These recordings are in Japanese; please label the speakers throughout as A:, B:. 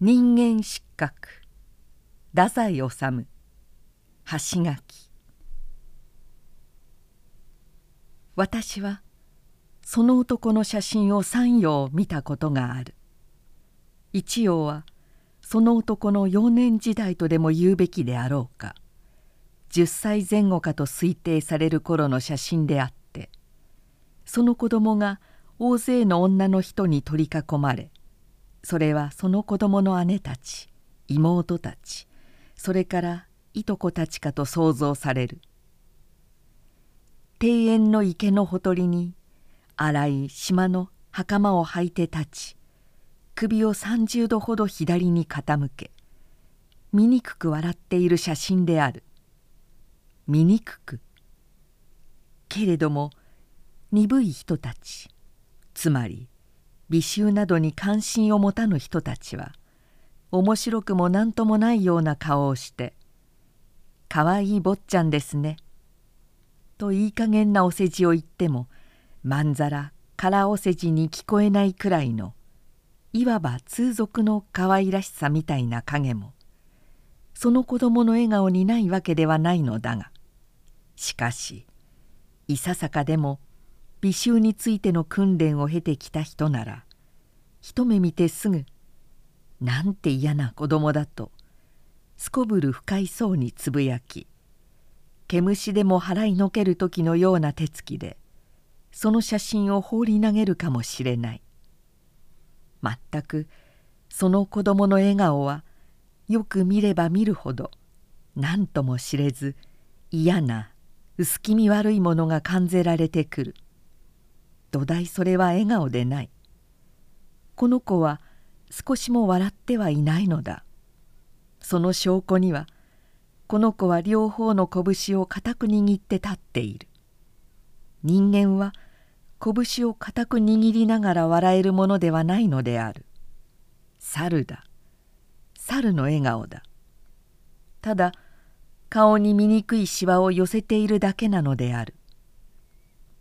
A: 人間失格。太宰治橋書私はその男の写真を三葉見たことがある。一葉はその男の幼年時代とでも言うべきであろうか。10歳前後かと推定される頃の写真であってその子供が大勢の女の人に取り囲まれそれはその子供の姉たち妹たちそれからいとこたちかと想像される。庭園の池のほとりに荒い島の袴を履いて立ち首を30度ほど左に傾け醜く笑っている写真である。醜く。けれども鈍い人たちつまり美醜などに関心を持たぬ人たちは面白くも何ともないような顔をして「かわいい坊ちゃんですね」といい加減なお世辞を言ってもまんざら空お世辞に聞こえないくらいのいわば通俗の可愛らしさみたいな影もその子供の笑顔にないわけではないのだがしかしいささかでも美醜についての訓練を経てきた人なら一目見てすぐ「なんて嫌な子供だ」とすこぶる不快そうにつぶやき毛虫でも払いのける時のような手つきでその写真を放り投げるかもしれない全くその子供の笑顔はよく見れば見るほど何とも知れず嫌な薄気味悪いものが感じられてくる。土台それは笑顔でない。この子は少しも笑ってはいないのだ。その証拠にはこの子は両方の拳を固く握って立っている。人間は拳を固く握りながら笑えるものではないのである。猿だ。猿の笑顔だ。ただ顔に醜いしわを寄せているだけなのである。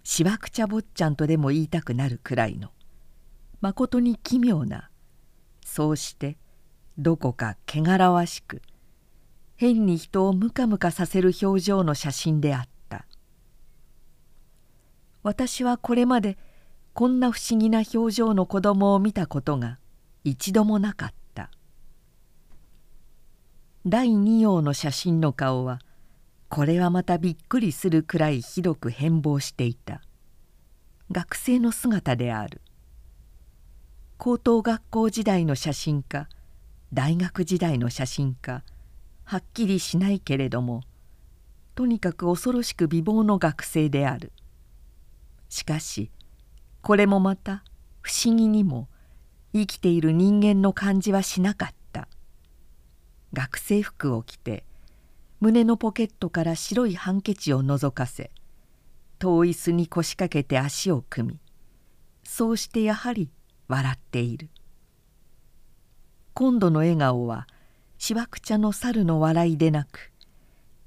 A: しわくちゃ坊ちゃんとでも言いたくなるくらいの。まことに奇妙な。そうしてどこか汚らわしく変に人をムカムカさせる表情の写真であった。私はこれまでこんな不思議な表情の子供を見たことが一度もなかった。第二葉の写真の顔はこれはまたびっくりするくらいひどく変貌していた。学生の姿である。高等学校時代の写真か大学時代の写真かはっきりしないけれどもとにかく恐ろしく美貌の学生である。しかしこれもまた不思議にも生きている人間の感じはしなかった。学生服を着て胸のポケットから白いハンケチをのぞかせ遠い巣に腰掛けて足を組みそうしてやはり笑っている。今度の笑顔はしわくちゃの猿の笑いでなく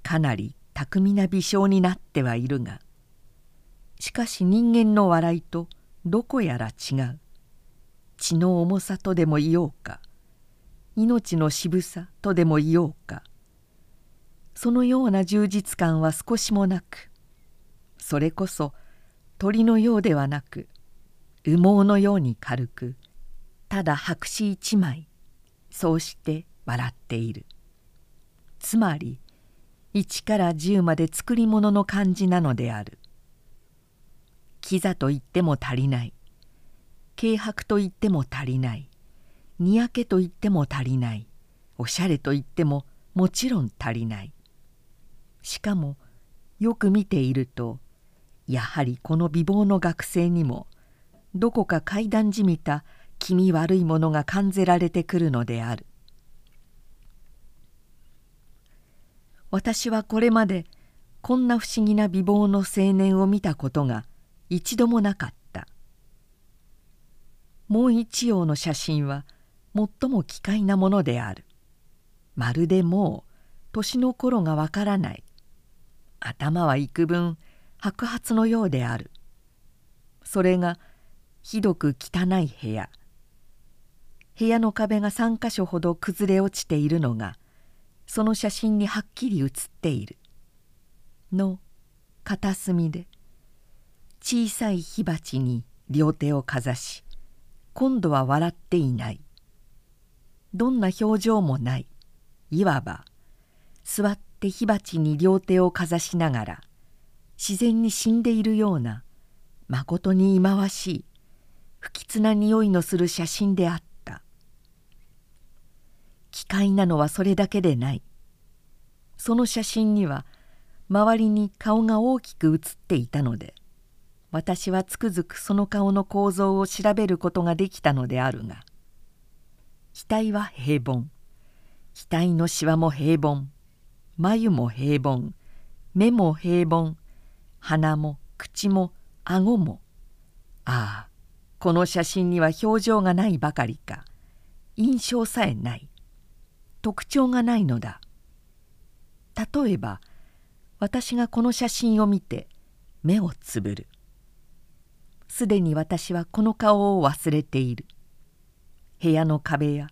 A: かなり巧みな微笑になってはいるがしかし人間の笑いとどこやら違う。血の重さとでも言おうか命の渋さとでも言おうかそのような充実感は少しもなくそれこそ鳥のようではなく羽毛のように軽くただ白紙一枚そうして笑っている。つまり1から10まで作り物の感じなのである。キザと言っても足りない。軽薄と言っても足りない。にやけと言っても足りない。おしゃれと言ってももちろん足りない。しかもよく見ているとやはりこの美貌の学生にもどこか階段じみた気味悪いものが感じられてくるのである。私はこれまでこんな不思議な美貌の青年を見たことが一度もなかった。もう一葉の写真は最も奇怪なものである。まるでもう年の頃がわからない。頭は幾分白髪のようである。それがひどく汚い部屋。部屋の壁が3か所ほど崩れ落ちているのがその写真にはっきり写っている。の片隅で小さい火鉢に両手をかざし今度は笑っていない。どんな表情もない。いわば座って火鉢に両手をかざしながら自然に死んでいるようなまことに忌まわしい不吉な匂いのする写真であった。奇怪なのはそれだけでない。その写真には周りに顔が大きく写っていたので私はつくづくその顔の構造を調べることができたのであるが額は平凡。額のしわも平凡。眉も平凡目も平凡鼻も口も顎も。ああこの写真には表情がないばかりか。印象さえない。特徴がないのだ。例えば私がこの写真を見て目をつぶる。すでに私はこの顔を忘れている。部屋の壁や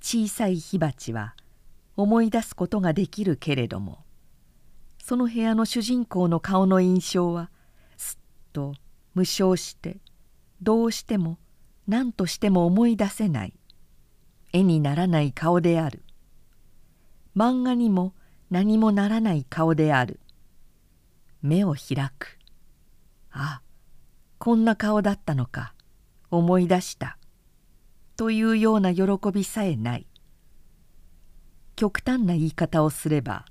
A: 小さい火鉢は思い出すことができるけれどもその部屋の主人公の顔の印象はすっと無償してどうしても何としても思い出せない絵にならない顔である。漫画にも何もならない顔である。目を開く。あこんな顔だったのか。思い出した。というような喜びさえない。極端な言い方をすれば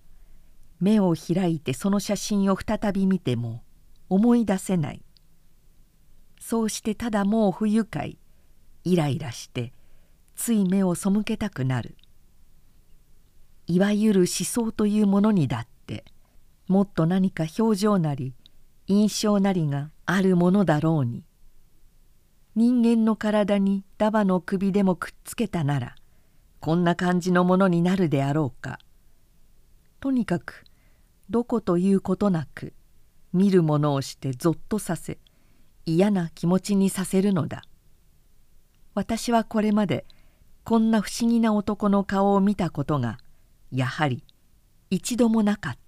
A: 目を開いてその写真を再び見ても思い出せない。そうしてただもう不愉快イライラしてつい目を背けたくなる。いわゆる思想というものにだってもっと何か表情なり印象なりがあるものだろうに。人間の体にダバの首でもくっつけたならこんな感じのものになるであろうか。とにかくどこということなく見るものをしてぞっとさせ嫌な気持ちにさせるのだ。私はこれまでこんな不思議な男の顔を見たことがやはり一度もなかった。